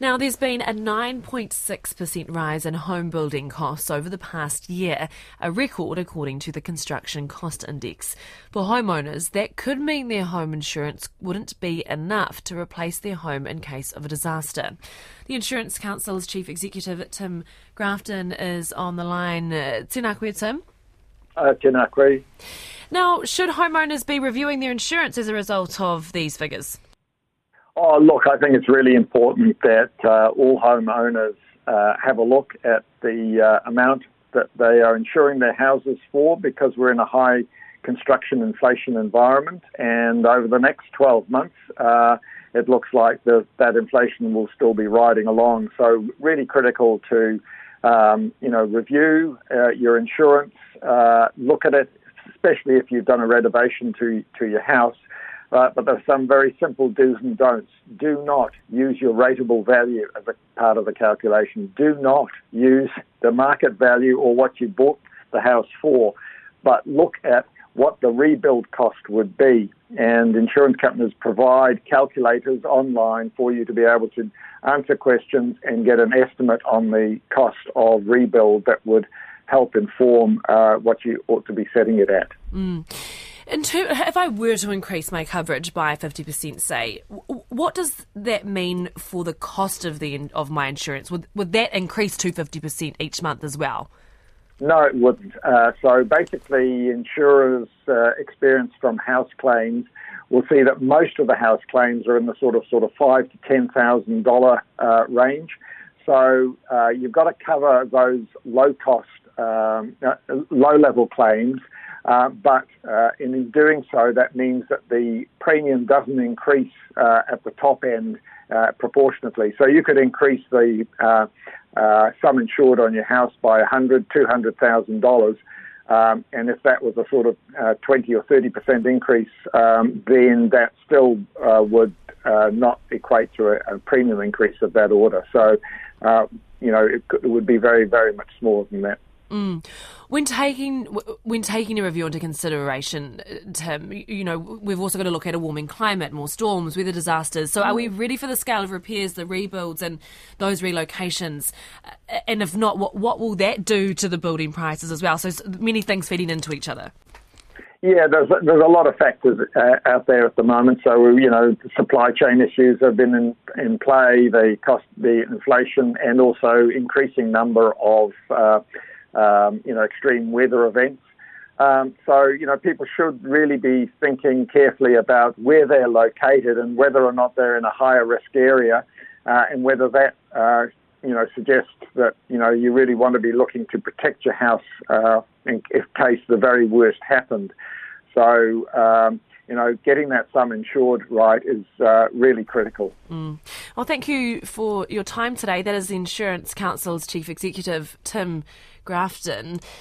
Now, there's been a 9.6% rise in home building costs over the past year, a record according to the Construction Cost Index. For homeowners, that could mean their home insurance wouldn't be enough to replace their home in case of a disaster. The Insurance Council's Chief Executive, Tim Grafton, is on the line. Uh, tēnā koe, Tim. Uh, tēnā koe. Now, should homeowners be reviewing their insurance as a result of these figures? Oh, look, I think it's really important that uh, all homeowners uh, have a look at the uh, amount that they are insuring their houses for because we're in a high construction inflation environment. And over the next 12 months, uh, it looks like the, that inflation will still be riding along. So, really critical to um, you know, review uh, your insurance, uh, look at it, especially if you've done a renovation to, to your house uh, but there's some very simple do's and don'ts. Do not use your rateable value as a part of the calculation. Do not use the market value or what you bought the house for, but look at what the rebuild cost would be. And insurance companies provide calculators online for you to be able to answer questions and get an estimate on the cost of rebuild that would help inform uh, what you ought to be setting it at. Mm. Tim, if I were to increase my coverage by 50%, say, what does that mean for the cost of the of my insurance? Would, would that increase to 50% each month as well? No, it wouldn't. Uh, so basically, insurers' uh, experience from house claims will see that most of the house claims are in the sort of sort of five to ten thousand dollar uh, range. So uh, you've got to cover those low cost, um, uh, low level claims uh, but uh, in doing so, that means that the premium doesn't increase uh, at the top end uh, proportionately. So you could increase the uh, sum insured on your house by $100,000, $200,000. Um, and if that was a sort of 20 or 30 percent increase, um, then that still would not equate to a, a, premium increase of that order. So, you know, it, it would be very, very much smaller than that. Mm. When taking when taking a review into consideration, Tim, you know we've also got to look at a warming climate, more storms, weather disasters. So, are we ready for the scale of repairs, the rebuilds, and those relocations? And if not, what what will that do to the building prices as well? So, many things feeding into each other. Yeah, there's there's a lot of factors uh, out there at the moment. So you know, the supply chain issues have been in in play, the cost, the inflation, and also increasing number of uh, um, you know, extreme weather events. Um, so, you know, people should really be thinking carefully about where they're located and whether or not they're in a higher risk area uh, and whether that, uh, you know, suggests that, you know, you really want to be looking to protect your house uh, in, in case the very worst happened. So, um, you know, getting that sum insured right is uh, really critical. Mm. Well, thank you for your time today. That is the Insurance Council's Chief Executive, Tim Grafton.